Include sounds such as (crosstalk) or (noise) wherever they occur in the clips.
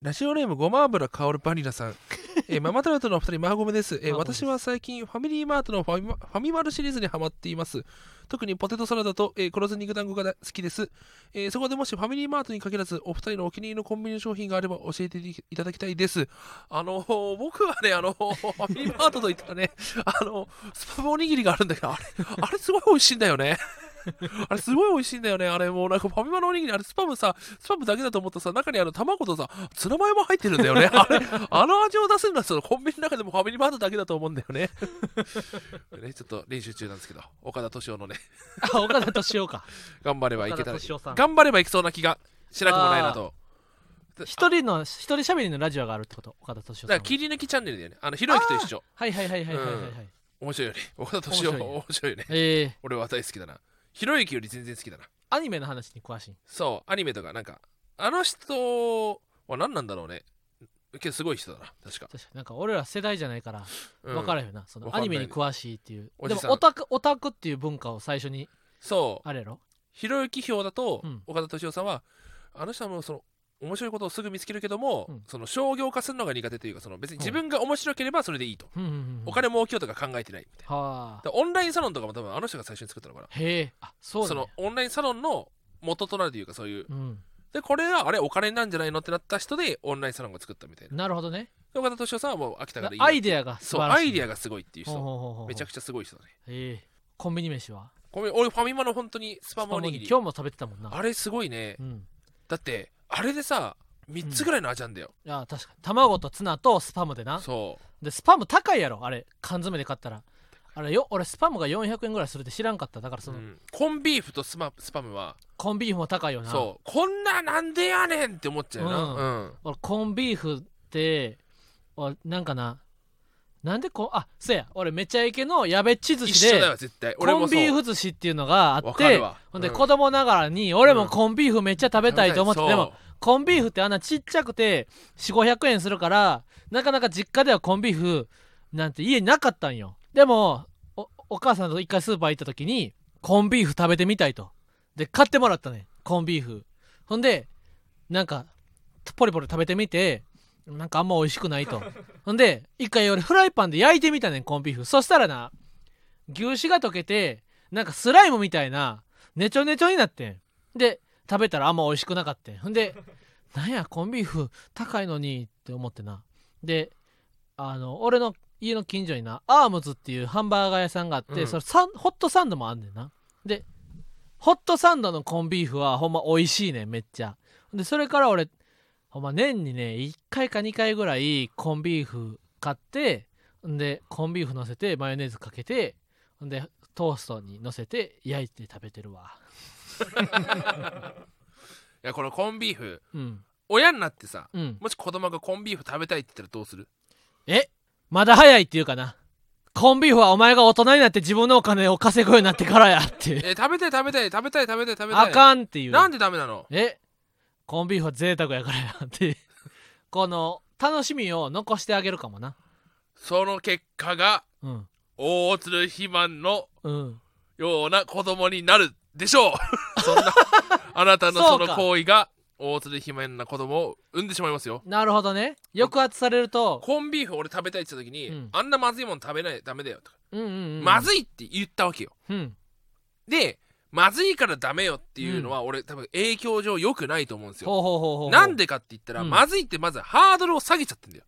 ラジオネームごま油香るバニラさん。えーママタルトのお二人、マーゴメです、えー私は最近、ファミリーマートのファミマファミマルシリーズにハマっています。特にポテトサラダと、えー、黒酢肉団子が大好きです、えーそこでもしファミリーマートに限らず、お二人のお気に入りのコンビニ商品があれば教えていただきたいです。あのー僕はね、あのーファミリーマートといったらね、あのスパムおにぎりがあるんだけど、あれ、あれすごい美味しいんだよね。(laughs) あれすごい美味しいんだよね。あれもうなんかファミマのおにぎり、あれスパムさ、スパムだけだと思ったらさ、中にあの卵とさ、ツナマヨも入ってるんだよね。(laughs) あれ、あの味を出せるのはそのコンビニの中でもファミリーマートだけだと思うんだよね。(laughs) ねちょっと練習中なんですけど、岡田敏夫のね、あ岡田敏夫か頑張ればいけたら頑張ればいきそうな気がしなくもないなと。一人の一人喋りのラジオがあるってこと岡田敏夫さんはだから切り抜きチャンネルだよね。あの、ひろゆきと一緒。はいはいはいはいはいはいはい面白いよね。岡田敏夫面白いね面白いよね。ええ俺は大好きだな。ひろゆきより全然好きだな。アニメの話に詳しい。そう、アニメとかなんか、あの人は何なんだろうね。けどすごい人だな、確か。確かに。なんか俺ら世代じゃないからうん。分からんよな、そのアニメに詳しいっていう。おじさん。でもオタクオタクっていう文化を最初にそう、あれやろ？ひろゆき票だと、うん。岡田敏夫さんは、あの人はもうその、面白いことをすぐ見つけるけども、うん。その商業化するのが苦手というかその別に自分が面白ければそれでいいと、うんうんうんお金儲けようとか考えてないみたいな。オンラインサロンとかも多分あの人が最初に作ったのかな。へえ。あそうだ、ね、そのオンラインサロンの元となるというかそういううん。でこれはあれお金なんじゃないのってなった人でオンラインサロンが作ったみたいな。なるほどね。で岡田敏夫さんはもう秋田からいいアイデアが素そうアイデアがすごいっていう人。めちゃくちゃすごい人だね。へえコンビニ飯は？ごめん俺ファミマの本当にスパムおにぎり。今日も食べてたもんな。あれすごいね。うん。だってあれでさ3つぐらいの味なんだよ、いや確かに。卵とツナとスパムでな。そう。でスパム高いやろあれ。缶詰で買ったら。あれよ俺スパムが400円ぐらいするって知らんかった。だからその、うん。コンビーフとスマスパムは。コンビーフも高いよな。そう。こんななんでやねんって思っちゃうよな、うん。うん。俺コンビーフって俺なんかななんでこうあそうや俺めちゃイケのやべっち寿司でコンビーフ寿司っていうのがあわってほんでうん。子供ながらに俺もコンビーフめっちゃ食べたいと思って、でもコンビーフってあんなちっちゃくて4500円するからなかなか実家ではコンビーフなんて家になかったんよ。でもおお母さんと一回スーパー行った時にコンビーフ食べてみたいと。で買ってもらったねコンビーフ。ほんでなんかポリポリ食べてみてなんかあんま美味しくないと。(laughs) ほんで一回俺フライパンで焼いてみたねんコンビーフ。そしたらな牛脂が溶けてなんかスライムみたいなねちょねちょになってん。で食べたらあんま美味しくなかったん。ほんでなんやコンビーフ高いのにって思ってな。であの俺の家の近所になアームズっていうハンバーガー屋さんがあって、うん。それサンホットサンドもあんねんな。でホットサンドのコンビーフはほんま美味しいねんめっちゃ。でそれから俺ほんま年にね1回か2回ぐらいコンビーフ買ってんでコンビーフ乗せてマヨネーズかけてほんでトーストに乗せて焼いて食べてるわ。(laughs) いやこのコンビーフうん。親になってさうん。もし子供がコンビーフ食べたいって言ったらどうする？え？まだ早いっていうかな。コンビーフはお前が大人になって自分のお金を稼ぐようになってからやって。え食べたい食べたい食べたい食べたい食べたい。あかんっていう。なんでダメなの？え？コンビーフは贅沢やからやって。この楽しみを残してあげるかもな。その結果がうん。大鶴肥満のうん。ような子供になるでしょう。(laughs) そんなあなたのその行為が大鶴肥満な子供を産んでしまいますよ。なるほどね。抑圧されるとコンビーフ俺食べたいって言った時に、うん。あんなまずいもの食べないダメだよとか、うんうんうん。まずいって言ったわけよ。うん。でまずいからダメよっていうのは、俺多分影響上良くないと思うんですよ。なんでかって言ったら、うん。まずいってまずハードルを下げちゃってんだよ。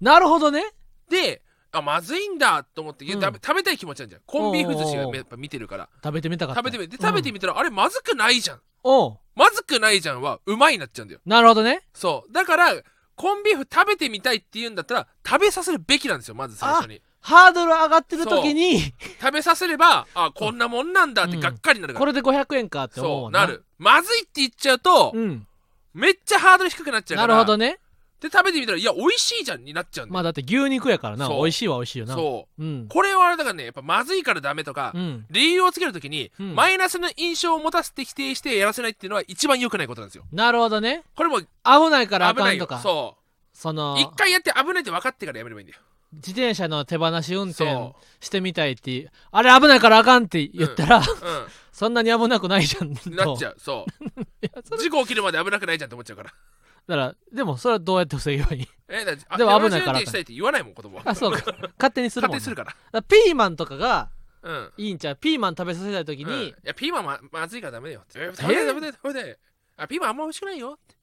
なるほどね。であまずいんだと思って、いやうん。食べ食べたい気持ちなんじゃん。コンビーフ寿司がおうおうおう。やっぱ見てるから。食べてみたかった。食べてみてで食べてみたら、あれまずくないじゃん。おう。まずくないじゃんはうまいになっちゃうんだよ。なるほどね。そう。だからコンビーフ食べてみたいって言うんだったら食べさせるべきなんですよまず最初にハードル上がってる時に食べさせればあこんなもんなんだってがっかりになるから、これで500円かって思うそうんなる。まずいって言っちゃうと、うん。めっちゃハードル低くなっちゃうかならるほどね。で食べてみたらいや美味しいじゃんになっちゃうんまあだって牛肉やからな。美味しいは美味しいよな。そう。うん。これはあれだからねやっぱまずいからダメとか、うん。理由をつけるときに、うん。マイナスの印象を持たせて否定してやらせないっていうのは一番良くないことなんですよ。なるほどね。これもう危ないからあ危ないよか。んとかそそう。の一回やって危ないって分かってからやめればいいんだよ自転車の手放し運転そしてみたいってあれ危ないからあかんって言ったら、う (laughs) そんなに危なくないじゃんうんなっちゃう。そう。(laughs) 事故起きるまで危なくないじゃんって思っちゃうから。だからでもそれはどうやって防げばいい？(laughs) えでも危ないから。したいって言わないもん子供。はあそうか。勝手にするもんな勝手にするから。だからピーマンとかがうん。いいんちゃう？ピーマン食べさせたい時うん。いに、やピーマンままずいからダメだよって。え食べて食べて食べてあピーマンあんま美味しくないよって。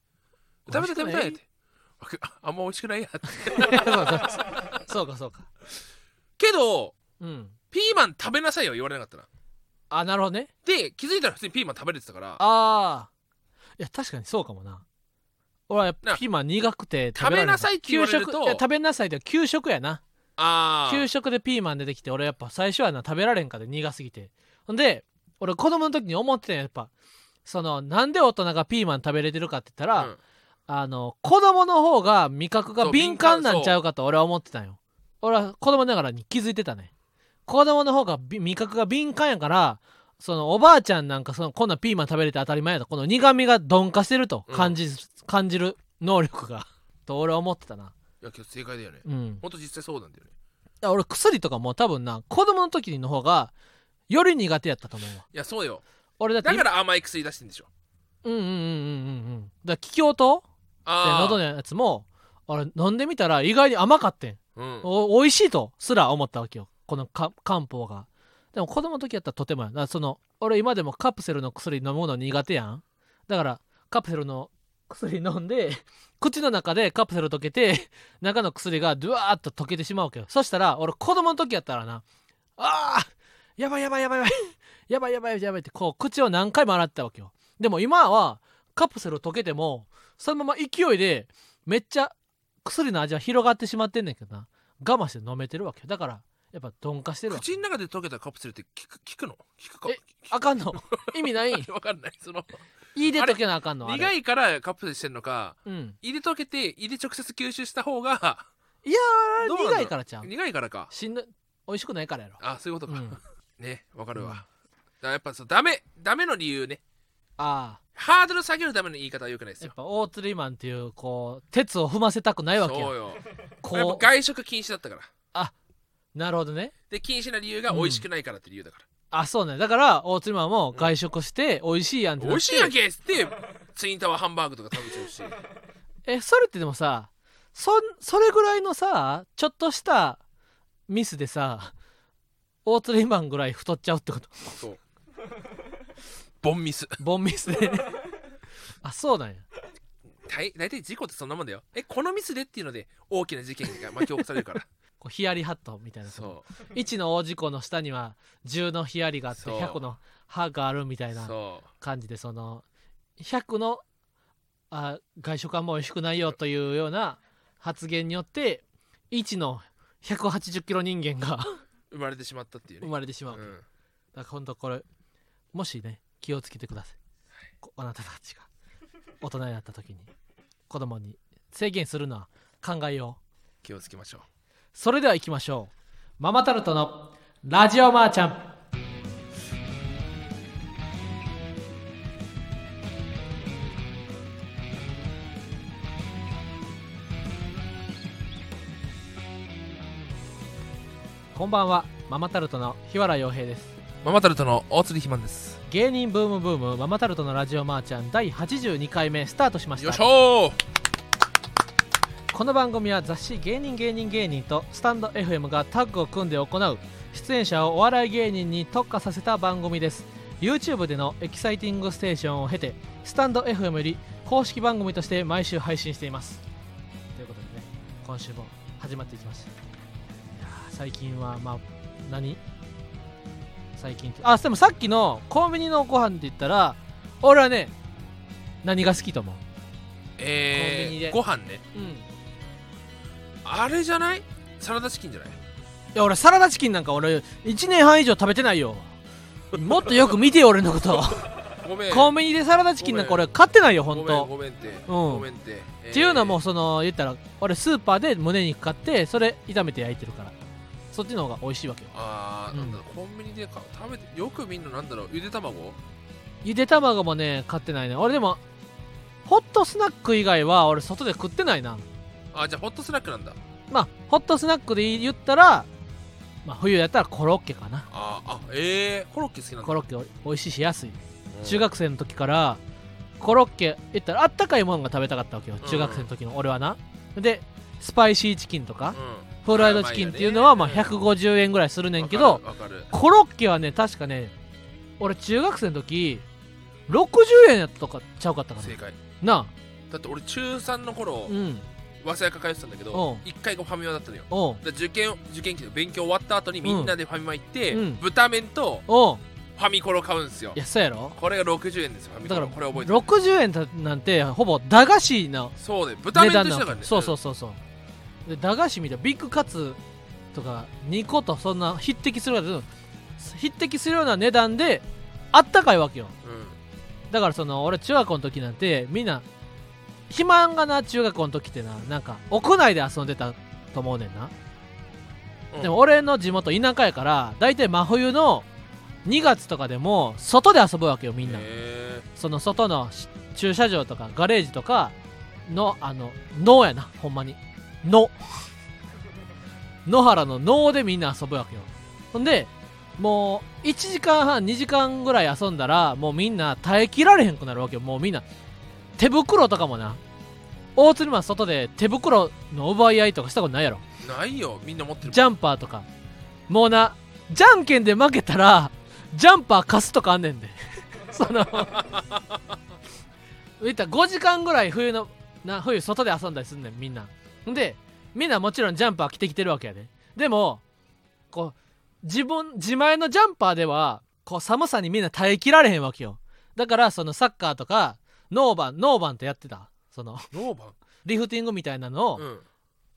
食べて食べてって。ああんま美味しくないやってそうかそうか。けどうん。ピーマン食べなさいよ言われなかったら。あなるほどね。で気づいたら普通にピーマン食べれてたから。ああいや確かにそうかもな。俺はやっぱなピーマン苦くて食べなさいって言われると。給食いや食べなさいって給食やな。あ給食でピーマン出てきて俺やっぱ最初はな食べられんかで苦すぎて。ほんで俺子供の時に思ってたんややっぱ。そのなんで大人がピーマン食べれてるかって言ったら、うん。あの子供の方が味覚がそう。敏感なんちゃうかと俺は思ってたんよ俺は子供ながらに気づいてたね。子供の方がび味覚が敏感やからそのおばあちゃんなんかそのこんなピーマン食べれて当たり前やとこの苦味が鈍化してると感じ,、感じる能力が (laughs) と俺は思ってたな。いやけど正解だよね。うん。ほんと実際そうなんだよね。俺薬とかも多分な子供の時の方がより苦手やったと思うわ。いやそうよ。俺だってだから甘い薬出してんでしょ。うんうんうんうんうんうん。だから気境とであ喉のやつも俺飲んでみたら意外に甘かってんうん。お美味しいとすら思ったわけよ。この漢方が。でも子供の時やったらとてもや。だからその俺今でもカプセルの薬飲むの苦手やん。だからカプセルの薬飲んで (laughs) 口の中でカプセル溶けて (laughs) 中の薬がドゥワーッと溶けてしまうわけよ。そしたら俺子供の時やったらなあーやばいやばいやばいやばい。(laughs) やばいやばいやばいってこう口を何回も洗ってたわけよ。でも今はカプセル溶けてもそのまま勢いでめっちゃ薬の味は広がってしまってんねんけどな。我慢して飲めてるわけよ。だからやっぱ鈍化してるわけ。口の中で溶けたカプセルって効く効くの？効くか？えあかんの？意味ない？(laughs) わかんない。その胃で溶けなあかんの？あれ苦いからカプセルしてんのかうん。胃で溶けて胃で直接吸収した方がいや苦いからちゃう。苦いからか。しんどい美味しくないからやろ。あそういうことか、うん。ねわかるわ、うん。だやっぱそうダメダメの理由ね。あハードル下げるための言い方はよくないですやっぱ大釣りマンっていうこう鉄を踏ませたくないわけや。そうよ。やっぱこう外食禁止だったから。なるほどね。で禁止な理由が美味しくないからって理由だから、あそうね。だから大釣りマンも外食して美味しいやんってなって。美味しいやんけっつってツインタワーハンバーグとか食べちゃうし。えそれってでもさそんそれぐらいのさちょっとしたミスでさ大釣りマンぐらい太っちゃうってこと？そうボンミス。ボンミスで。(laughs) あそうなんや。大大体事故ってそんなもんだよ。えこのミスでっていうので大きな事件が巻き起こされるから。(laughs) こうヒヤリハットみたいな。そう。1の大事故の下には10のヒヤリがあってそう。100の歯があるみたいなそう。感じでその100のあ外食はもう美味しくないよというような発言によって1の180キロ人間が (laughs) 生まれてしまったっていう生ね、まれてしまう、うん、だから本当これもしね気をつけてください、こあなたたちが。(laughs) 大人になった時に。子供に制限するのは考えよう。気をつけましょう。それでは行きましょう。ママタルトのラジオマーちゃん。こんばんは。ママタルトの檜原洋平です。ママタルトの大鶴肥満です芸人ブームブームママタルトのラジオまーちゃん第82回目スタートしましよったしょ。ーこの番組は雑誌芸人芸人芸人とスタンド FM がタッグを組んで行う出演者をお笑い芸人に特化させた番組です。YouTube でのエキサイティングステーションを経てスタンド FM より公式番組として毎週配信しています。ということでね今週も始まっていきました最近はまあ何？最近あでもさっきのコンビニのご飯って言ったら俺はね何が好きと思う？えコンビニで。ー、ご飯ね。うん。いあれじゃない？サラダチキンじゃない？や俺サラダチキンなんか俺1年半以上食べてないよ。もっとよく見てよ俺のこと。(laughs) ごめん。コンビニでサラダチキンなんか俺買ってないよごめん本当ごめんって、うん。ごめんって、えー。っていうのはもうその言ったら俺スーパーで胸肉買ってそれ炒めて焼いてるからそっちの方が美味しいわけよ。あー、うん。なんだろうコンビニでか食べてよくみんななんだろうゆで卵？ゆで卵もね買ってないね。俺でもホットスナック以外は俺外で食ってないな。あじゃあホットスナックなんだ。まあホットスナックで言ったら、まあ、冬やったらコロッケかな。あーあえー、コロッケ好きなんだ。コロッケ美味しいし安い。うん。中学生の時からコロッケ言ったらあったかいものが食べたかったわけよ。中学生の時の俺はな。でスパイシーチキンとか。うんフライドチキンっていうのはまあ150円ぐらいするねんけどコロッケはね確かね俺中学生の時60円やったとかちゃうかったかな。正解。なだって俺中3の頃あうん。早稲田通ってたんだけうん。ど一回がファミマだったのよ。受験受験期で勉強終わった後にみんなでファミマ行って、うん。豚麺とファミコロ買うんですよ。いやそうやろ。これが60円ですよファミコだからロこれ覚えてる。60円たなんてほぼ駄菓子のそうね。豚値麺と段なわけ一緒だからね。そうそうそうそうで駄菓子みたいなビッグカツとか2個とそんな匹敵するような匹敵するような値段であったかいわけよ。うん、だからその俺中学校の時なんてみんな肥満がな中学校の時ってななんか屋内で遊んでたと思うねんな、うん。でも俺の地元田舎やから大体真冬の2月とかでも外で遊ぶわけよみんな。へその外のし駐車場とかガレージとかのあの野やなほんまに野野原の野でみんな遊ぶわけよ。ほんでもう1時間半2時間ぐらい遊んだらもうみんな耐えきられへんくなるわけよ。もうみんな手袋とかもな。大釣りマン外で手袋の奪い合いとかしたことないやろ。ーないよ。みんな持ってるジャンパーとか。もうなじゃんけんで負けたらジャンパー貸すとかあんねんで。(laughs) その (laughs) 言ったら5時間ぐらい冬のな冬外で遊んだりすんねんみんな。んでみんなもちろんジャンパー着てきてるわけやででもこう自分自前のジャンパーではこう寒さにみんな耐えきられへんわけよ。だからそのサッカーとかノーバンノーバンってやってた。そのノーバン？リフティングみたいなのをうん。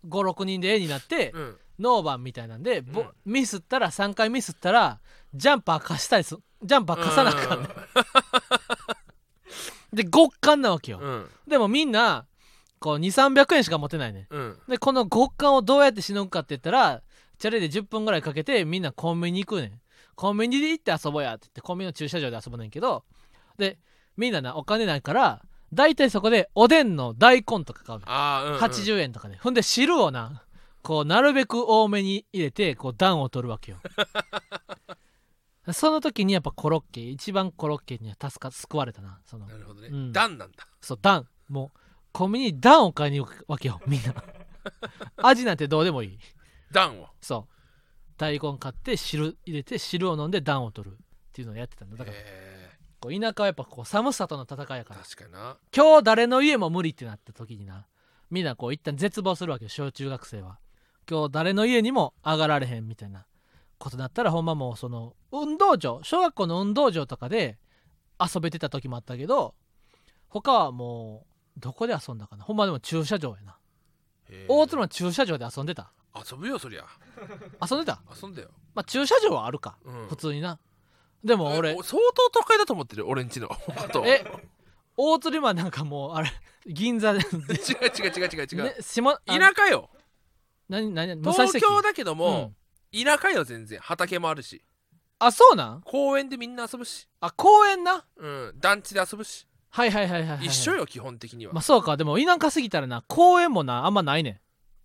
56人で絵になって、うん。ノーバンみたいなんで、ぼうん。ミスったら3回ミスったらジャンパー貸したりす。ジャンパー貸さなあかんねん。で極寒なわけよ、うん。でもみんなこう2300円しか持てないね。うん。んでこの極寒をどうやってしのぐかって言ったらチャリで10分ぐらいかけてみんなコンビニ行くねん。コンビニで行って遊ぼうやって言ってコンビニの駐車場で遊ぶねんけどでみんななお金ないから大体そこでおでんの大根とか買うねん。ああうん、うん、80円とかね、ほんで汁をなこうなるべく多めに入れてこう暖を取るわけよ。(laughs) その時にやっぱコロッケ一番コロッケには助か救われたなその。なるほどね、うん。なんだ。そう暖。もうコンビニに暖を買いに行くわけよ (laughs) みんな。味なんてどうでもいい。ダンを？そう。大根買って汁入れて汁を飲んで暖を取るっていうのをやってたんだだからへこう田舎はやっぱこう寒さとの戦いやから。ー確かにな。今日誰の家も無理ってなった時になみんなこう一旦絶望するわけよ小中学生は。今日誰の家にも上がられへんみたいなことになったらほんまもうその運動場小学校の運動場とかで遊べてた時もあったけど他はもうどこで遊んだかな？ほんまでも駐車場やな。大津の駐車場で遊んでた？遊ぶよそりゃ。遊んでた？遊んだよ、まあ駐車場はあるかうん、普通にな。でも俺え相当都会だと思ってる俺んちの。(laughs) え大釣りマンなんかもうあれ銀座で。違う違う違う違う。違う、ね下あ田舎よ。何何東京だけどうもん、田舎よ全然。畑もあるし。あそうなん？公園でみんな遊ぶし。あ公園な？うん。団地で遊ぶしはいはいはいはい、はい、一緒よ基本的には、まあそうかでも田舎すぎたらな公園もなあんまないねん。だ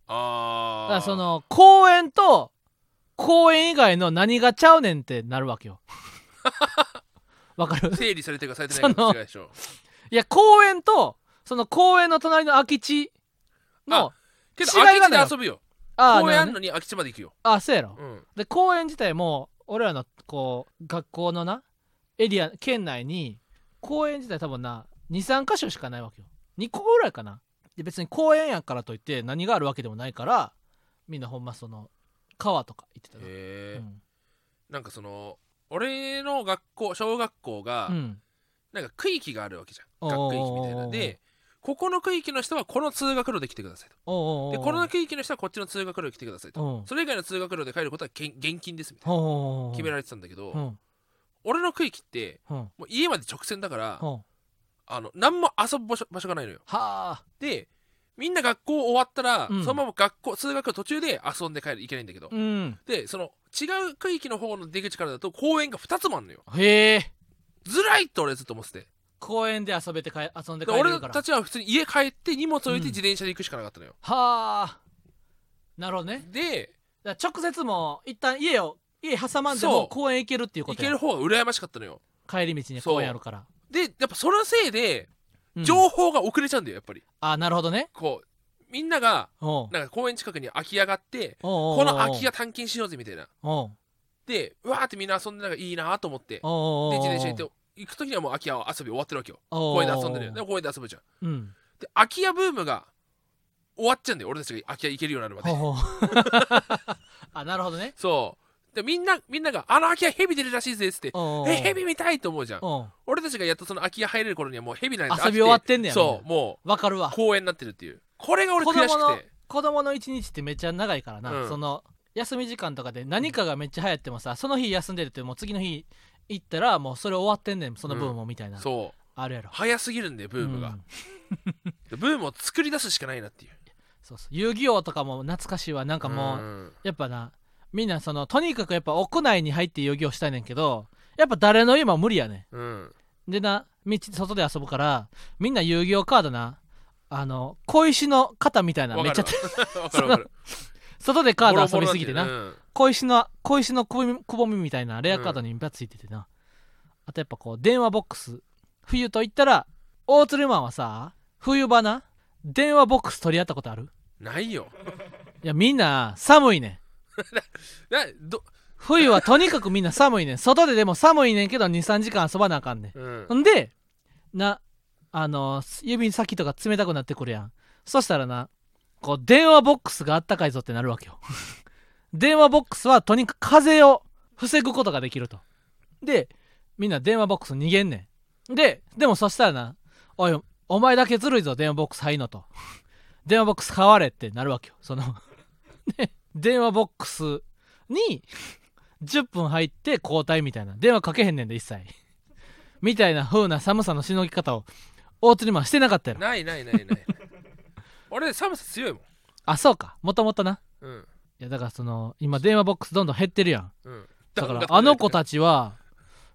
ああからその公園と公園以外の何がちゃうねんってなるわけよ。(laughs) わかる？整理されてるかされてないかの違いでしょ。いや公園とその公園の隣の空き地のけど違いが空きない地で遊ぶよ。あ公園あんのに空き地まで行くよ。あそうやろ。うんで公園自体も俺らのこう学校のなエリア県内に公園自体多分な23箇所しかないわけよ。2個ぐらいかな。で別に公園やからといって何があるわけでもないからみんなほんまその川とか行ってたなへえ。うん。なんかその俺の学校小学校がうん。なんか区域があるわけじゃん。学区域みたいな。でここの区域の人はこの通学路で来てくださいと。でこの区域の人はこっちの通学路で来てくださいと。うん。それ以外の通学路で帰ることは現金ですみたいな。決められてたんだけど。うん俺の区域ってうん。もう家まで直線だからうん。あの何も遊ぶ場所場所がないのよ。はあ。でみんな学校終わったら、うん。そのまま学校通学の途中で遊んで帰るいけないんだけど、うん。でその違う区域の方の出口からだと公園が2つもあるのよ。へえ。ずらいって俺ずっと思ってて。公園で遊べてかえ遊んで帰れるから。たちは普通に家帰って荷物置いてうん。自転車で行くしかなかったのよ、はあ。なるほどね。でだから直接も一旦家を家挟まんでそう。も公園行けるっていうこ行とや。ける方が羨ましかったのよ。帰り道に公園あるから。でやっぱそのせいでうん。情報が遅れちゃうんだよやっぱり。あなるほどね。こうみんながおう。なんか公園近くに空き家があっておうおうこの空き家探検しようぜみたいな。おう。でうわーってみんな遊んでなんかいいなと思っておうおうおう。で自転車行って行く時にはもう空き家遊び終わってるわけよ。おう公園で遊んでるよ。でも公園で遊ぶじゃん。うん。で空き家ブームが終わっちゃうんだよ。俺たちが空き家行けるようになるまで。ほうほう。(laughs) あなるほどね。そうでみんなみんなが「あの空き家ヘビ出るらしいぜ」っつって「おうおうえヘビ見たい!」と思うじゃん。俺たちがやっとその空き家入れる頃にはもうヘビなんて遊び終わってんねやそうもわかるわ。う公園になってるっていう。これが俺子悔しくて。子供の一日ってめっちゃ長いからな、うん。その休み時間とかで何かがめっちゃ流行ってもさその日休んでるってもう次の日行ったらもうそれ終わってんねんそのブームもみたいな、そう。あるやろ。早すぎるんだよブームが。うん、(laughs) でブームを作り出すしかないなっていう。そうそう。遊戯王とかも懐かしいわ。なんかもう、ん。やっぱなみんなそのとにかくやっぱ屋内に入って遊戯王したいねんけどやっぱ誰の家も無理やねうん。んでな道外で遊ぶからみんな遊戯王カードなあの小石の型みたいなめっちゃ (laughs) 外でカード遊びすぎてな。小石の小石のくぼみみみたいなレアカードにいっぱいついててな、あとやっぱこう電話ボックス。冬と言ったら大鶴マンはさ冬場な電話ボックス取り合ったことある？うんないよ。いやみんな寒いねん (laughs) など冬はとにかくみんな寒いねん。外ででも寒いねんけど23時間遊ばなあかんねん。うん。ほんでなあの指先とか冷たくなってくるやん。そしたらなこう電話ボックスがあったかいぞってなるわけよ。(laughs) 電話ボックスはとにかく風を防ぐことができると。でみんな電話ボックス逃げんねん。ででもそしたらなおいお前だけずるいぞ電話ボックス入んのと。(laughs) 電話ボックス買われってなるわけよ。そので電話ボックスに10分入って交代みたいな。電話かけへんねんで一切。みたいな風な寒さのしのぎ方を大釣りマンしてなかったやろないないないない。俺寒さ強いもん。あそうか。もともとな。うん。いやだからその今電話ボックスどんどん減ってるやん。うん。だからあの子たちは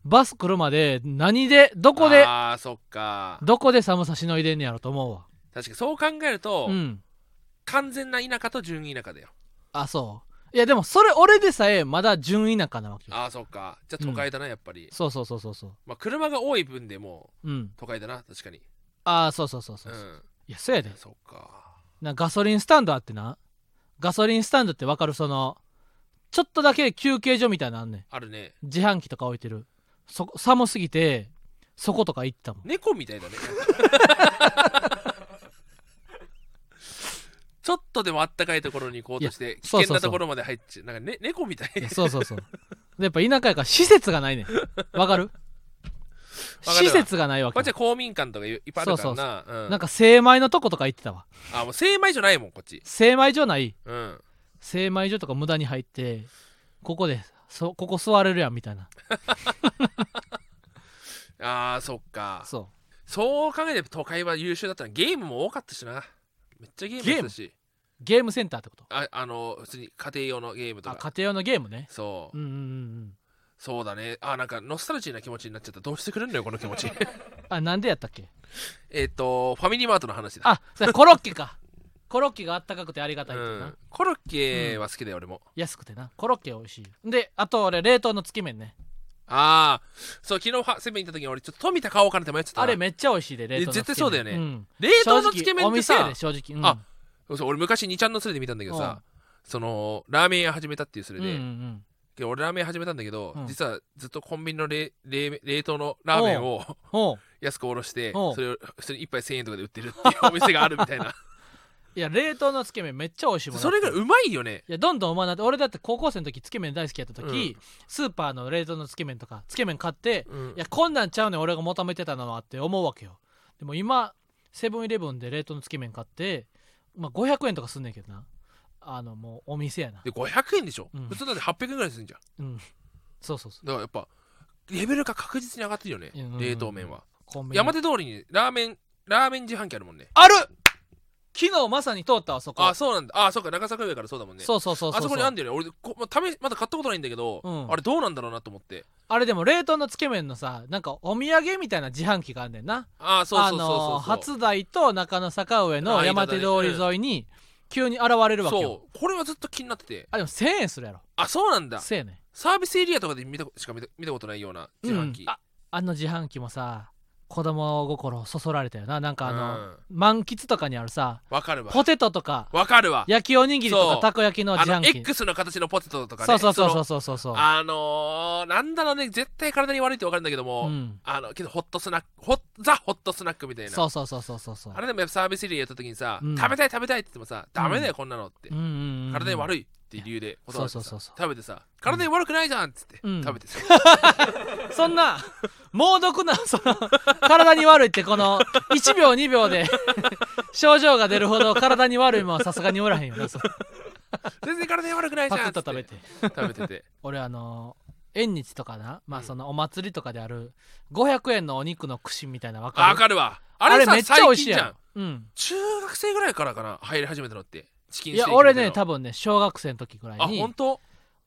バス来るまで何でどこでああそっか。どこで寒さしのいでんねやろと思うわ。確かにそう考えると、うん。完全な田舎と準田舎だよあそう。いやでもそれ俺でさえまだ準田舎なわけよ。ああそっか。じゃあ都会だな、やっぱり。そうそうそうそうそう。まあ車が多い分でもうん。都会だな確かに。ああそうそうそうそうう、いん。やそうやで。そっか。なガソリンスタンドあってな。ガソリンスタンドってわかるそのちょっとだけ休憩所みたいなのあんねん。あるね。自販機とか置いてる。そ寒すぎてそことか行ったもん。猫みたいだね (laughs) ちょっとでもあったかいところに行こうとして危そうそうそう。険なところまで入っちゃう。なんか、ね、猫みたい。いやそうそうそう。でやっぱ田舎やから施設がないねん。わかる？施設がないわけ。こっちは公民館とかいっぱいあるからな。うん。なんか精米のとことか行ってたわ。あもう精米じゃないもんこっち。精米所ない。うん。精米所とか無駄に入ってここでそここ座れるやんみたいな。(laughs) あーそっか。そそう考えて都会は優秀だったなゲームも多かったしなめっちゃゲームやってたし。うゲームセンターってこと？ああの普通に家庭用のゲームとあか。家庭用のゲームね。そう、うんうんうんうん。そうだね。あなんかノスタルジーな気持ちになっちゃった。どうしてくれんのよこの気持ち。(laughs) あなんでやったっけ？えっとファミリーマートの話だ。あそれコロッケか。コロッケがあったかくてありがたいな、うん、コロッケは好きだよ、俺も。安くてな。コロッケ美味しいであと俺冷凍のつき麺ねああそう昨日セブン行った時に俺ちょっと富田買おうかなって迷ってたな。あれめっちゃ美味しいで冷凍の絶対そうだよね。ん。冷凍のつけ麺ってさ。正直正直、うん、あそう俺昔2ちゃんの連れで見たんだけどさそのラーメン屋始めたっていうそれうんで、うんうん。で俺ラーメン始めたんだけど、うん。実はずっとコンビニの冷冷冷凍のラーメンを (laughs) 安くおろしてそれを普通に1杯1000円とかで売ってるっていうお店があるみたいないや冷凍のつけ麺めっちゃ美味しいもん。それがうまいよね。いやどんどんうまなって俺だって高校生の時つけ麺大好きやった時、うん。スーパーの冷凍のつけ麺とかつけ麺買ってうん。いやこんなんちゃうねん俺が求めてたのはって思うわけよ。でも今セブンイレブンで冷凍のつけ麺買って、まあ、500円とかすんねんけどな。あのもうお店やな。で500円でしょ、うん。普通だって800円ぐらいするんじゃん。うん。そうそうそだからやっぱレベルが確実に上がってるよね、うん冷凍麺は。山手通りにラーメンラーメン自販機あるもんね。ある昨日まさに通ったわそこ。あそうなんだ。あそうか。長坂上からそうだもんね。そうそうそうそう。あそこにあんでだよね。俺こ、ままだ買ったことないんだけど、うん。あれどうなんだろうなと思って。あれでも冷凍のつけ麺のさなんかお土産みたいな自販機があんねんな。あそうそうそうそう初台と中野坂上の山手通り沿いに急に現れるわけよ。そう。これはずっと気になってて。あでも1000円するやろ。あそうなんだ。せやねサービスエリアとかで見たしか見た見たことないような自販機、うん。ああの自販機もさ子供心そそられたよな。なんかあの、うん。満喫とかにあるさわかるわ。ポテトとかわかるわ。焼きおにぎりとそう。かたこ焼きのあの自販機。X の形のポテトとかね。そうそうそうのそうそうそうあのー、なんだろうね。絶対体に悪いってわかるんだけども、うん。あのけどホットスナックホッザ・ホットスナックみたいな。そうそうそうそうそうそう。あれでもやっぱサービスエリアやった時にさ、うん食べたい食べたいって言ってもさダメだよこんなのって、うんうんうんうん体に悪いっていう理由で断ってさそうそう。そうそう食べてさ体に悪くないじゃんっつって、うん。食べてさ。(laughs) そんな猛毒なその体に悪いってこの1秒2秒で (laughs) 症状が出るほど体に悪いもんはさすがにおらへんよなそう全然体に悪くないじパゃんっつって。クッと食べて。食べてて。(laughs) 俺あの縁日とかなまあうん。そのお祭りとかである500円のお肉の串みたいなわあかる？わかるわ。あれさめっちゃ美味しいじゃんん。うん。中学生ぐらいからかな入り始めたのってチキンいやステーキ俺ね多分分ね小学生の時ぐらいあに本当？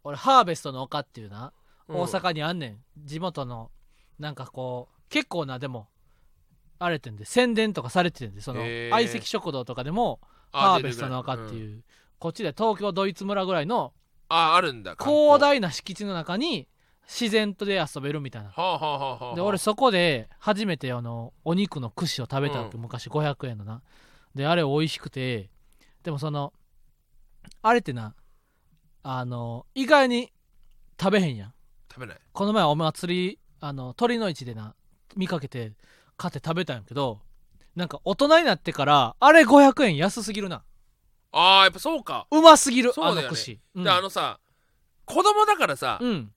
俺ハーベストの丘っていうなうん。大阪にあんねん。地元のなんかこう結構なでもあれてんで宣伝とかされてるんでそのへー。相席食堂とかでもあハーベストの丘ってんいう。こっちで東京ドイツ村ぐらいのああるんだ。観光広大な敷地の中に自然とで遊べるみたいな。はあはあはあはあで俺そこで初めてあのお肉の串を食べたわけ、う昔500円のな。であれ美味しくてでもそのあれってなあの意外に食べへんやん。食べない。この前お祭りあの鳥の市でな見かけて買って食べたんやけどなんか大人になってからあれ500円安すぎるな。あーやっぱそうか、うますぎる、そうだよね。あの串。うん。であのさ子供だからさ、うん。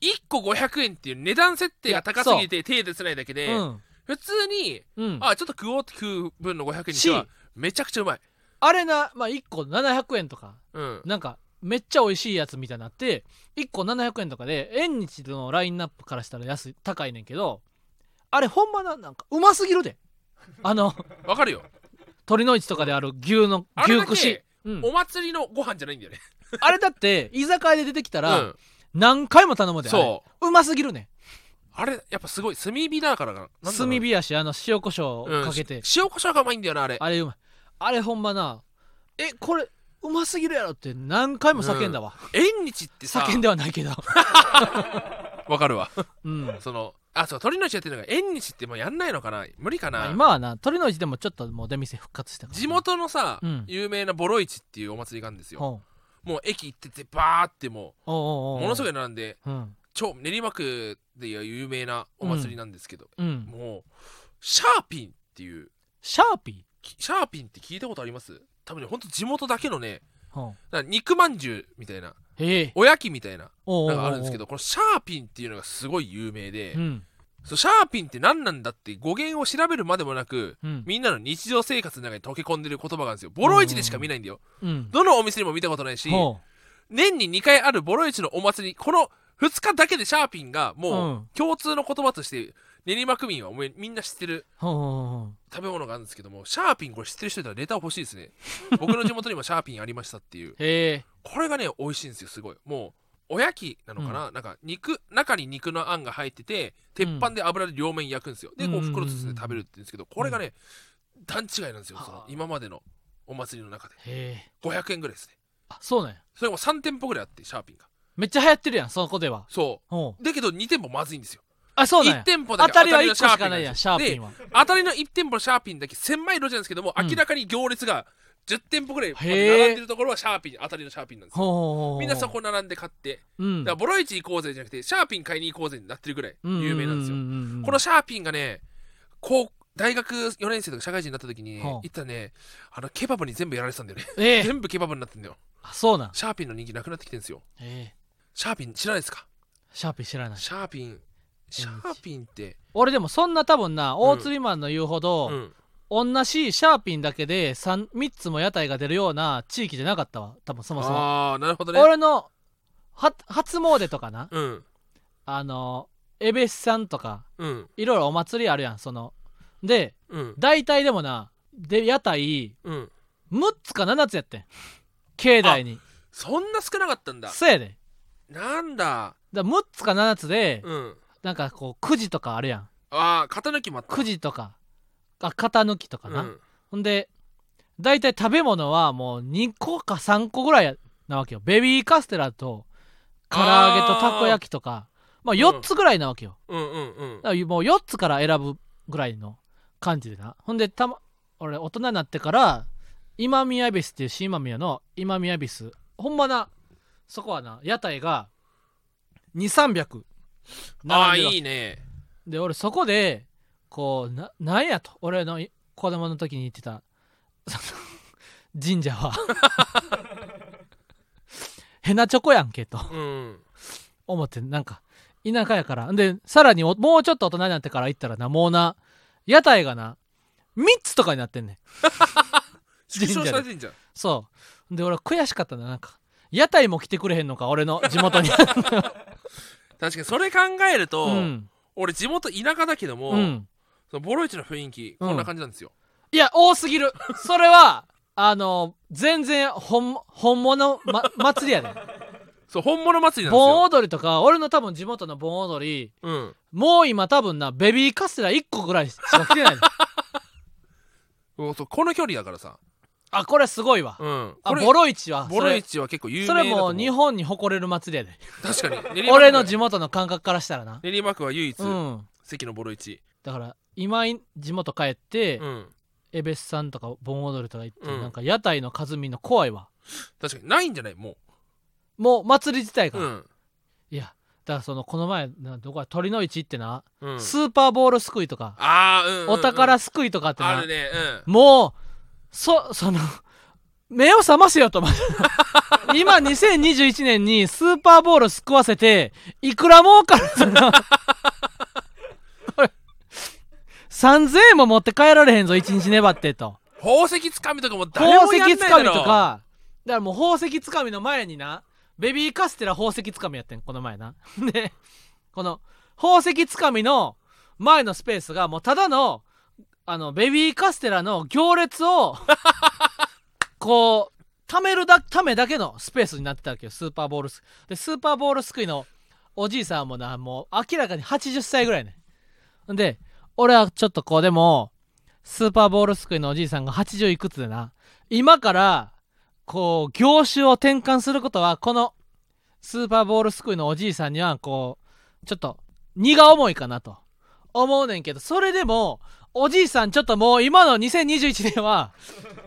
1個500円っていう値段設定が高すぎて手出せないだけで、うん。普通にうん。あちょっと食おうって食う分の500円にしてはし。めちゃくちゃうまいあれな、まあ、1個700円とか。うん。なんかめっちゃ美味しいやつみたいになって1個700円とかで縁日のラインナップからしたら安い高いねんけどあれほんまななんかうますぎるで。(laughs) あのわかるよ。鳥の市とかである牛の牛串。うん。お祭りのご飯じゃないんだよね。あれだって居酒屋で出てきたら、うん。何回も頼むでそう。うますぎるね。あれやっぱすごい炭火だからかな炭火やしあの塩コショウかけて、うん。塩コショウがうまいんだよなあれ。あれうまいあれほんまな。えこれうますぎるやろって何回も叫んだわ、縁日ってさ。叫んではないけど。(laughs) わかるわ。うん。そのあそう鳥の市やってるのが縁日ってもうやんないのかな？無理かな、まあ今はな鳥の市でもちょっともう出店復活したから地元のさ、うん。有名なボロ市っていうお祭りがあるんですよ。ほもう駅行っててバーってもうものすごい並んでうん。超練馬区でいう有名なお祭りなんですけど、うん。もうシャーピンっていう。シャーピきシャーピンって聞いたことあります？多分ねほんと地元だけのねーほなんか肉まんじゅうみたいなおやきみたいなおうおうおうのがあるんですけどこのシャーピンっていうのがすごい有名で、うん。そうシャーピンって何なんだって語源を調べるまでもなくうん。みんなの日常生活の中に溶け込んでる言葉があるんですよ。ボロ市でしか見ないんだよ。うん。どのお店にも見たことないしほ年に2回あるボロ市のお祭りこの2日だけでシャーピンがうもん。う共通の言葉として練馬区民はもうみんな知ってる食べ物があるんですけどもシャーピンこれ知ってる人いたらレター欲しいですね。(laughs) 僕の地元にもシャーピンありましたっていう。これがね美味しいんですよすごい。もうおやきなのかな、なんか肉中に肉のあんが入ってて鉄板で油で両面焼くんですよ、でこう袋包んで食べるって言うんですけどこれがね、段違いなんですよそのはあ今までのお祭りの中で。へえ。500円ぐらいですね。あそうなんや。それも3店舗ぐらいあってシャーピンが。めっちゃ流行ってるやんそこでは。そう。だけど2店舗まずいんですよあそうなんや。1店舗だけ当たりは1個しかないやんシャーピンでは。当たりの1店舗のシャーピンだけ狭い路地なんですけども、うん明らかに行列が10店舗ぐらい並んでるところはシャーピン当たりのシャーピンなんですよ。ほうほうほうほう。みんなそこ並んで買ってうん。だからボロ市行こうぜじゃなくてシャーピン買いに行こうぜになってるぐらい有名なんですよ、このシャーピンがねこう大学4年生とか社会人になった時に、はあ行ったらねあのケバブに全部やられてたんだよね。ええ。(laughs) 全部ケバブになってんだよ。あそうなん。シャーピンの人気なくなってきてるんですよ。ええ。シャーピン知らないですか？シャーピン知らない。シャーピンシャーピンって。俺でもそんな多分な大釣りマンの言うほど、うん。同じシャーピンだけで 3, 3つも屋台が出るような地域じゃなかったわ。多分そもそも、ああなるほどね。俺のは初詣とかな。うん。あのエベスさんとかうん。いろいろお祭りあるやんその。でうん。大体でもなで屋台うん。6つか7つやってん。境内に。そんな少なかったんだ。そうやで。なんだ。だ6つか7つで、うんなんかこうくじとかあるやん。ああ型抜きもあった。くじとか。あ型抜きとかな、うん。ほんで大体食べ物はもう2個か3個ぐらいなわけよ。ベビーカステラと唐揚げとたこ焼きとか。まあ4つぐらいなわけよ、うんうんうん。だからもう4つから選ぶぐらいの感じでな。ほんでたま俺大人になってから今宮恵比寿っていう新今宮の今宮恵比寿ほんまなそこはな屋台が2300ああいいね。で俺そこでこうななんやと俺のい子供の時に言ってた。(laughs) 神社は。(laughs) へなチョコやんけと。うん。思ってなんか田舎やから。でさらにおもうちょっと大人になってから行ったらなもうな屋台がな3つとかになってんねん。(laughs) 縮小されてんじゃんそう。で俺悔しかったななんか。屋台も来てくれへんのか俺の地元に確かにそれ考えると、うん。俺地元田舎だけども、うん。そのボロ市の雰囲気こんな感じなんですよ、いや多すぎる。それは (laughs) あの全然本本物、ま、祭りやでそう本物祭りなんです盆よ、踊りとか俺の多分地元の盆踊りうん、もう今多分なベビーカステラ1個ぐらいしか来てないの (laughs) そうこの距離だからさ、あこれすごいわ。うん、あボロ市はボロ市は結構有名それもう日本に誇れる祭りやで。確かに。(laughs) 俺の地元の感覚からしたらな。練馬区は唯一、うん。関のボロ市だから今い地元帰って、うん。エベスさんとか盆踊りとか行って、うん。なんか屋台の数見んの怖いわ。確かにないんじゃない？ももう祭り自体が、ううん。いやだからそのこの前などこや鳥の市ってな、うん。スーパーボールすくいとか、ああうんうんうん。お宝すくいとかってな、あるねもうそその目を覚ませよと。(laughs) 今2021年にスーパーボールすくわせていくら儲かるその3000円も持って帰られへんぞ1日粘ってと。うん宝石つかみとかも誰宝もやんない石つかみだろとか。だからもう宝石つかみの前になベビーカステラ宝石つかみやってんこの前な。(laughs) でこの宝石つかみの前のスペースがもうただのあのベビーカステラの行列を (laughs) こう貯めるだためだけのスペースになってたわけよスーパーボールすでスーパーボールすくいのおじいさんもなもう明らかに80歳ぐらいねん。で俺はちょっとこうでもスーパーボールすくいのおじいさんが80いくつでな今からこう業種を転換することはこのスーパーボールすくいのおじいさんにはこうちょっと荷が重いかなと思うねんけどそれでもおじいさんちょっともう今の2021年は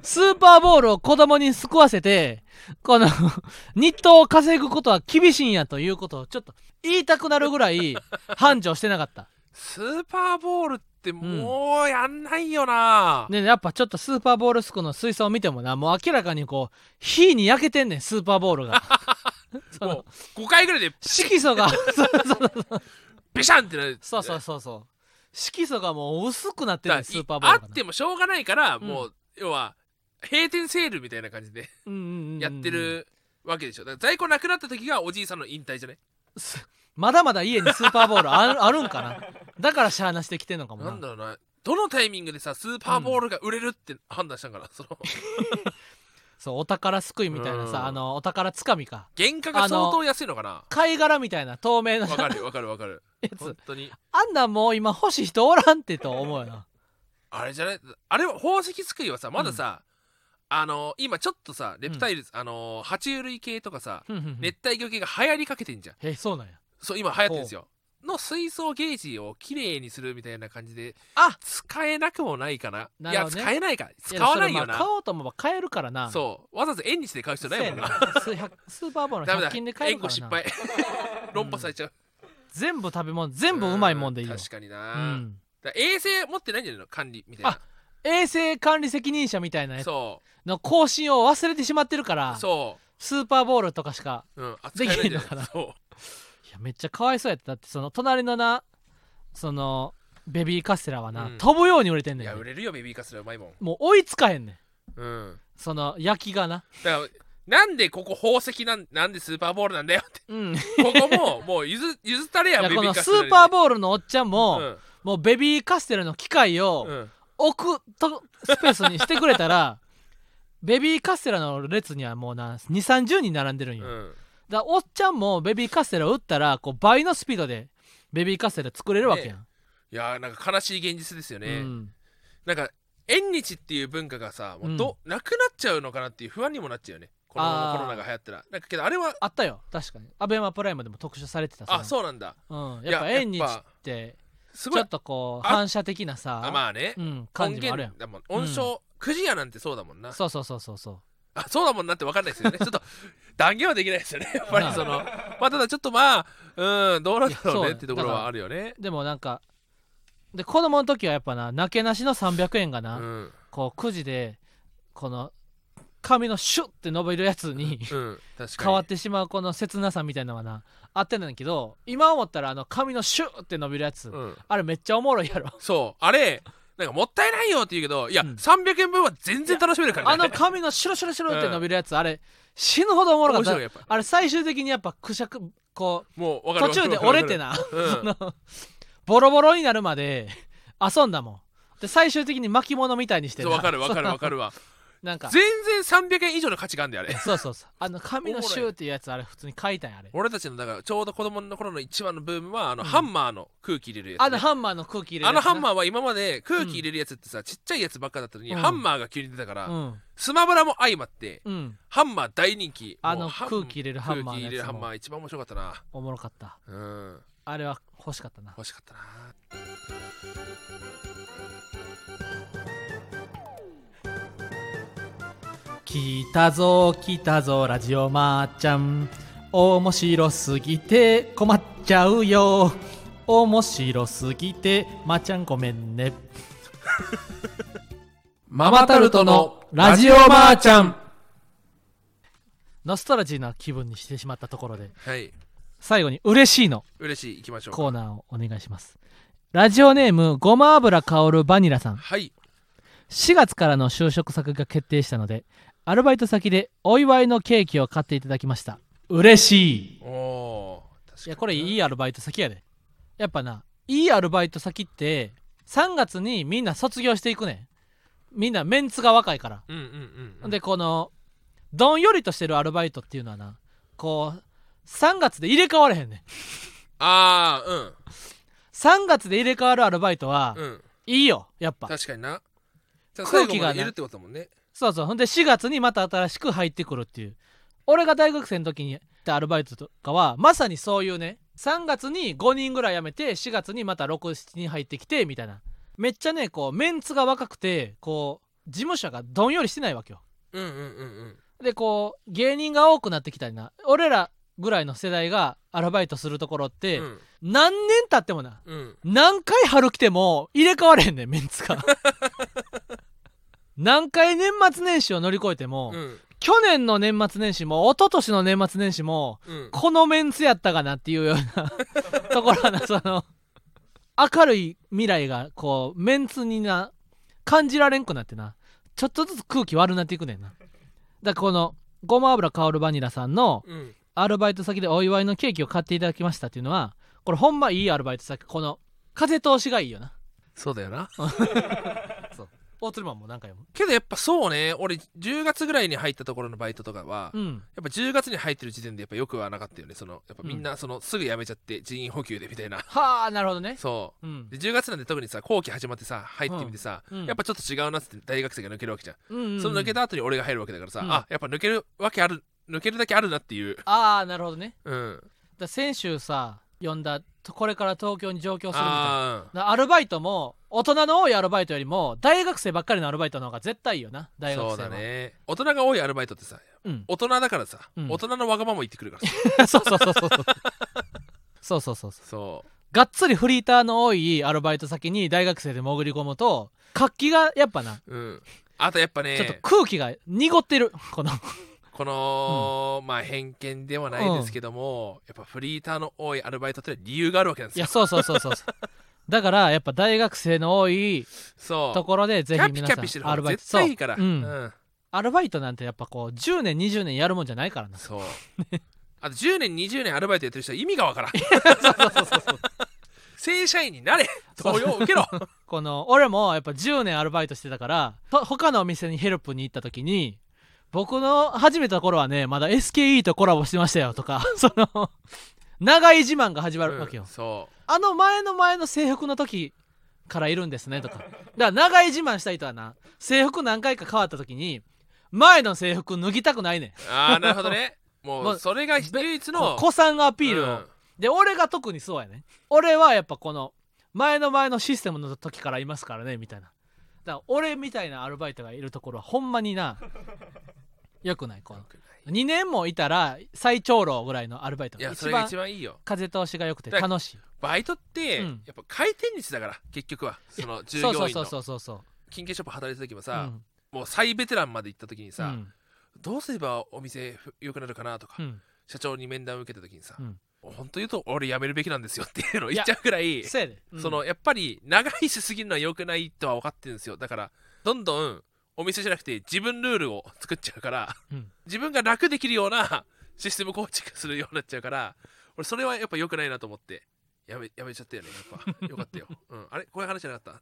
スーパーボールを子供に救わせてこの (laughs) 日当を稼ぐことは厳しいんやということをちょっと言いたくなるぐらい繁盛してなかった。スーパーボールってもうやんないよな、ねやっぱちょっとスーパーボールスクの水槽を見てもなもう明らかにこう火に焼けてんねんスーパーボールが。そ (laughs) のもう5回ぐらいで色素が。そうそうビシャンってなる。そうそうそうそう色素がもう薄くなってるスーパーボールがあってもしょうがないから、うん。もう要は閉店セールみたいな感じでうんうんうんうんやってるわけでしょ。だから在庫なくなった時がおじいさんの引退じゃねすまだまだ家にスーパーボールある (laughs) あるんかな？だからしゃあなしてきてんのかもな。なんだろうな。どのタイミングでさスーパーボールが売れるって判断したんかな、その (laughs) そうお宝すくいみたいなさ、うん。あのお宝つかみか。原価が相当安いのかな？貝殻みたいな透明なわかるわかるわかる。(laughs) や本つ当に。あんなんもう今欲しい人おらんってと思うよな。(laughs) あれじゃない？あれは宝石すくいはさまださ、あの今ちょっとさレプタイル、あの爬虫類系とかさふんふんふん。熱帯魚系が流行りかけてんじゃん。えそうなんや。そう今流行ってるんですよの水槽ゲージをきれいにするみたいな感じであ。使えなくもないかな。ないや使えないか。使わないよな。買おうと思えば買えるからな。そう。わざわざ縁日で買う必要ないもんな。スーパーボールダメだ。100均で買え円るからな。弧失敗論破されちゃう。全部食べ物全部うまいもんでいいよ。う確かにうな、衛生持ってないんじゃないの管理みたいな。衛生管理責任者みたいなやつその更新を忘れてしまってるからう。そスーパーボールとかしかう、うん、扱えないのかな。そう。いやめっちゃかわいそうやっただってその隣のなそのベビーカステラはな、うん。飛ぶように売れてんねいや売れるよベビーカステラうまいもん。もう追いつかへんねん。うん。その焼きがな。だからなんでここ宝石なんなんでスーパーボールなんだよって。うん。いここももう譲譲ったれややベビこのスーカステラにーパーボールのおっちゃんも、うん。もうベビーカステラの機械をうん。置くとスペースにしてくれたら (laughs) ベビーカステラの列にはもうな2 3 0人並んでるんよ、うんだおっちゃんもベビーカステラを打ったらこう倍のスピードでベビーカステラ作れるわけやん、いやーなんか悲しい現実ですよね、うん、なんか縁日っていう文化がさもうど、なくなっちゃうのかなっていう不安にもなっちゃうよね。このコロナが流行ったら。なんかけどあれはあったよ。確かに。アベマプライムでも特集されてたあう、そうなんだ。うん、いややっぱ縁日やってちょっとこうあ反射的なさあまあね。うん感音じもあるやん。源だもん。音章くじやなんてそうだもんな。そうそうそうそうそうあそうだもんなって分かんないですよね。(laughs) ちょっと断言はできないですよね。やっぱりそのまあただちょっとまあうんどうなんだろうねってところはあるよね。でもなんかで子供の時はやっぱななけなしの300円がな、うん。こうくじでこの髪のシュッて伸びるやつにうん変わってしまうこの切なさみたいなのはなあってんだけど今思ったらあの髪のシュッて伸びるやつ、うん。あれめっちゃおもろいやろ。そうあれなんかもったいないよって言うけどいや、うん。300円分は全然楽しめるからね。あの髪のシュルシュルシュルって伸びるやつ、あれ死ぬほどおもろかった。あれ最終的にやっぱくしゃくこもう分う途中で折れてな、なうん。(laughs) ボロボロになるまで遊んだもん。で最終的に巻物みたいにしてそう分かる分かる分かるるわなんか。全然300円以上の価値があるんだよあれ。そうそうそう。あの髪のシューっていうやつあれ普通に書いたんやあれ。俺たちのだからちょうど子供の頃の一番のブームはあの、うん。ハンマーの空気入れるやつ、ね、あのハンマーの空気入れるあのハンーマーは今まで空気入れるやつってさ、ちっちゃいやつばっかだったのに、うん。ハンマーが急に出たから、うん。スマブラも相まってうん。ハンマー大人気。あの空気入れるハンマー空気入れるハンマー一番面白かったな。おもろかった。うん。あれは欲しかったな。欲しかったな来たぞ来たぞラジオまーちゃん。面白すぎて困っちゃうよ。面白すぎてまーちゃんごめんね。(laughs) ママタルトのラジオまーちゃん。ノストラジーな気分にしてしまったところではい。最後に嬉しいの。嬉しい。行きましょうコーナーをお願いします。ラジオネームごま油香るバニラさん。はい。4月からの就職先が決定したのでアルバイト先でお祝いのケーキを買っていただきました。嬉しい。おおー確かにいやこれいいアルバイト先やで。やっぱないいアルバイト先って3月にみんな卒業していくねん。みんなメンツが若いから、うんうんうんうん。でこのどんよりとしてるアルバイトっていうのはなこう3月で入れ替われへんねん。ああ3月で入れ替わるアルバイトは、うん。うんいいよやっぱ。確かにな。空気がいるってことだもんねそうそう。ほんで4月にまた新しく入ってくるっていう。俺が大学生の時にアルバイトとかはまさにそういうね3月に5人ぐらい辞めて4月にまた67人入ってきてみたいな。めっちゃねこうメンツが若くてこう事務所がどんよりしてないわけよ。うんうんうんうん。でこう芸人が多くなってきたりな。俺らぐらいの世代がアルバイトするところって、うん。何年経ってもな。うん。何回春来ても入れ替われへんねんメンツが (laughs) 何回年末年始を乗り越えても、うん。去年の年末年始も一昨年の年末年始もうん。このメンツやったかなっていうような (laughs) ところはなその明るい未来がこうメンツにな感じられんくなってな。ちょっとずつ空気悪なっていくねんな。だからこのごま油香るバニラさんのうん。アルバイト先でお祝いのケーキを買っていただきましたっていうのはこれほんまいいアルバイト先。この風通しがいいよな。そうだよな (laughs) 大鶴マンも何回も。けどやっぱそうね。俺10月ぐらいに入ったところのバイトとかは、やっうんぱ10月に入ってる時点でやっぱよくはなかったよね。そのやっぱみんなそのすぐ辞めちゃって人員補給でみたいな。はあなるほどね。そう。うん。で10月なんで特にさ後期始まってさ入ってみてさ、うん。やっぱちょっと違うなって大学生が抜けるわけじゃん、うんうんうん。その抜けた後に俺が入るわけだからさ、うん。あやっぱ抜けるわけある抜けるだけあるなっていう。ああなるほどね。うん。だ先週さ呼んだこれから東京に上京するみたいな。アルバイトも大人の多いアルバイトよりも大学生ばっかりのアルバイトの方が絶対いいよな大学生そうだね。大人が多いアルバイトってさ、うん、大人だからさ、うん、大人のわがまま言ってくるからさ。(laughs) そうそうそう。そうそうそうそう。そう。がっつりフリーターの多いアルバイト先に大学生で潜り込むと活気がやっぱな、うん、あとやっぱねちょっと空気が濁ってる。このこの、まあ偏見ではないですけども、やっぱフリーターの多いアルバイトって理由があるわけなんですよ。いやそうそうそうそう。そ (laughs) うだからやっぱ大学生の多いそう。ところでぜひ皆さんアルバイトが絶対いいから。そう。うん。うん。アルバイトなんてやっぱこう10年20年やるもんじゃないからな。そう。あと10年20年アルバイトやってる人は意味がわからん。正社員になれ。(laughs) 登用受けろ。(laughs) この俺もやっぱ10年アルバイトしてたからと他のお店にヘルプに行った時に僕の始めた頃はねまだ SKE とコラボしてましたよとか (laughs) その長い自慢が始まるわけよ、うんそあの前の前の制服の時からいるんですねとか。だから長い自慢した人はな制服何回か変わった時に前の制服脱ぎたくないねん。うああなるほどね。も (laughs) もううそれが唯一の古参アピールを、うん。で俺が特にそうやね俺はやっぱこの前の前のシステムの時からいますからねみたいなだから俺みたいなアルバイトがいるところはほんまにな (laughs) よくないこの。2年もいたら最長老ぐらいのアルバイトいやそれがが一番一番いいよ。風通しが良くてだ楽しい。バイトって、うん。やっぱ回転率だから結局は。その従そうそうそうそうそうそう。金券ショップ働いた時もうさ、ん。もう最ベテランまで行った時にさ、うん。どうすればお店ふ良くなるかなとか、うん。社長に面談を受けた時にさ、うん本当言うと俺辞めるべきなんですよっていうのを言っちゃうくらいそうやで、うん。そのやっぱり長居しすぎるのは良くないとは分かってるんですよ。だからどんどんお店じゃなくて自分ルールを作っちゃうからうん。自分が楽できるようなシステム構築するようになっちゃうから俺それはやっぱ良くないなと思ってやめやめちゃったよねやっぱ。よかったよ、うん、あれ？こういう話じゃなかっ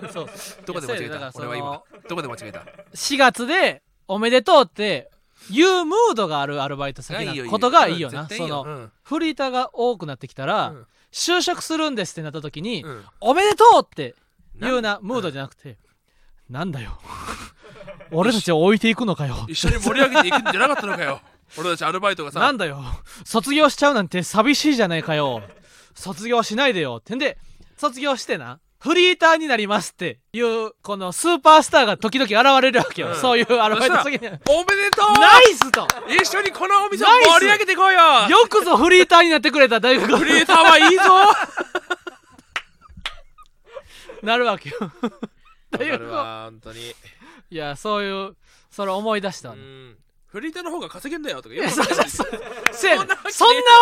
た？(laughs) そう。どこで間違えた？俺は今どこで間違えた？4月でおめでとうっていうムードがあるアルバイト先なことがいいようんなそのフリーターが多くなってきたら、うん。就職するんですってなった時に、うん。おめでとうっていうなムードじゃなくて、なんだよ。(laughs) 俺たちを置いていくのかよ。一緒に盛り上げていくんじゃなかったのかよ。俺たちアルバイトがさ。なんだよ。卒業しちゃうなんて寂しいじゃないかよ。卒業しないでよ。ってんで卒業してなフリーターになりますっていうこのスーパースターが時々現れるわけよ、うん。そういうアルバイト先におめでとう。ナイスと。一緒にこのお店を盛り上げていこうよよくぞフリーターになってくれた大学フリーターはいいぞ。なるわけよ。わかるわ本当に。いやそういうそれ思い出したわ、うんフリーターの方が稼げんだよとか言い。やうそん。なわ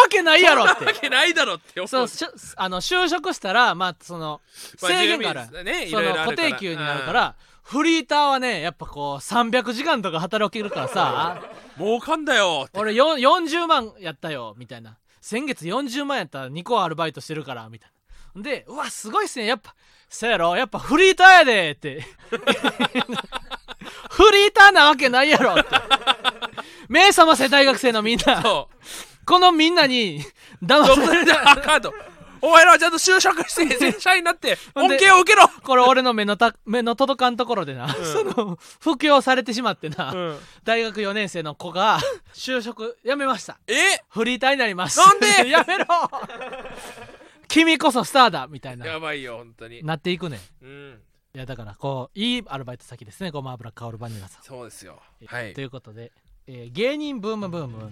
けない。やろって。わけないだろって。そうあの就職したらまあそのまあ制限がある、住民ねいその固定給になるから、フリーターはねやっぱこう300時間とか働けるからさ。儲かんだよって。俺よ40万やったよみたいな。先月40万やったら2個アルバイトしてるからみたいな。でうわすごいっすね。やっぱそやろ？やっぱフリーターやでって (laughs) フリーターなわけないやろ。って目覚ませ大学生のみんな。このみんなに騙どこでされた。あかんとお前らはちゃんと就職して正社員になって恩恵を受けろ。これ俺の目のた目の届かんところでな、その布教されてしまってな、うん。大学4年生の子が就職やめました。え？フリーターになります。なんで？(laughs) やめろ。君こそスターだみたいな。やばいよ本当に。なっていくねん。うんいやだからこういいアルバイト先ですね。ごま油香るバニラさん、そうですよ。はい。ということで、えー芸人ブームブーム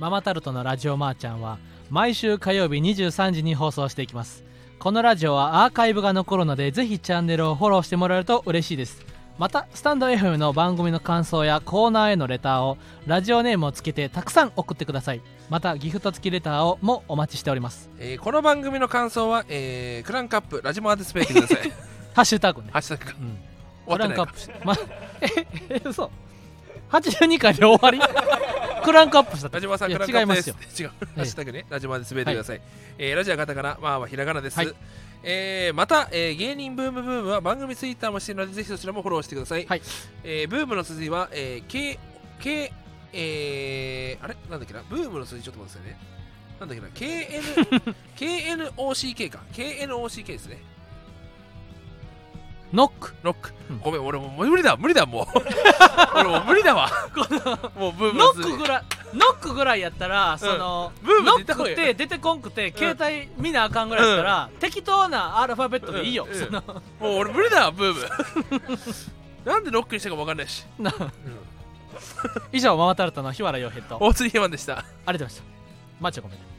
ママタルトのラジオマーちゃんは毎週火曜日23時に放送していきます。このラジオはアーカイブが残るのでぜひチャンネルをフォローしてもらえると嬉しいです。またスタンド FM の番組の感想やコーナーへのレターをラジオネームをつけてたくさん送ってください。またギフト付きレターをもお待ちしております。えーこの番組の感想はえークランクアップラジモアでスペーキくださいハッシュタグね。ハッシュタグか。うん。終わってないか。クランクアップして。まええ嘘。82回で終わり？(laughs) クランクアップしたラジマさんクランクアップ違いますよです。違う。ハッシュタグね。ラジマで滑ってください、えーラジオはカタカナまあまあひらがなです、はい。えーまた、えー芸人ブームブームは番組ツイッターもしているのでぜひそちらもフォローしてください、はい。えーブームの数字は、えー、K K えー、あれ？なんだっけな？ブームの数字ちょっと待ってくださいね。なんだっけな？(laughs) KN KNOCK か。KNOCK ですねノック。ノック、うん。ごめん俺もう無理だ。無理だもう。(laughs) 俺もう無理だわ。もうブームノックぐらいノックぐらいやったら、そのブームノックって出てこんくて、携帯見なあかんぐらいやったら、適当なアルファベットでいいよ、もう俺無理だわブーム。(laughs) なんでノックにしたかも分かんないし、以上ママタルトの日原洋平と。ありがとう大釣りヒマンでしたございました。マッチョコメント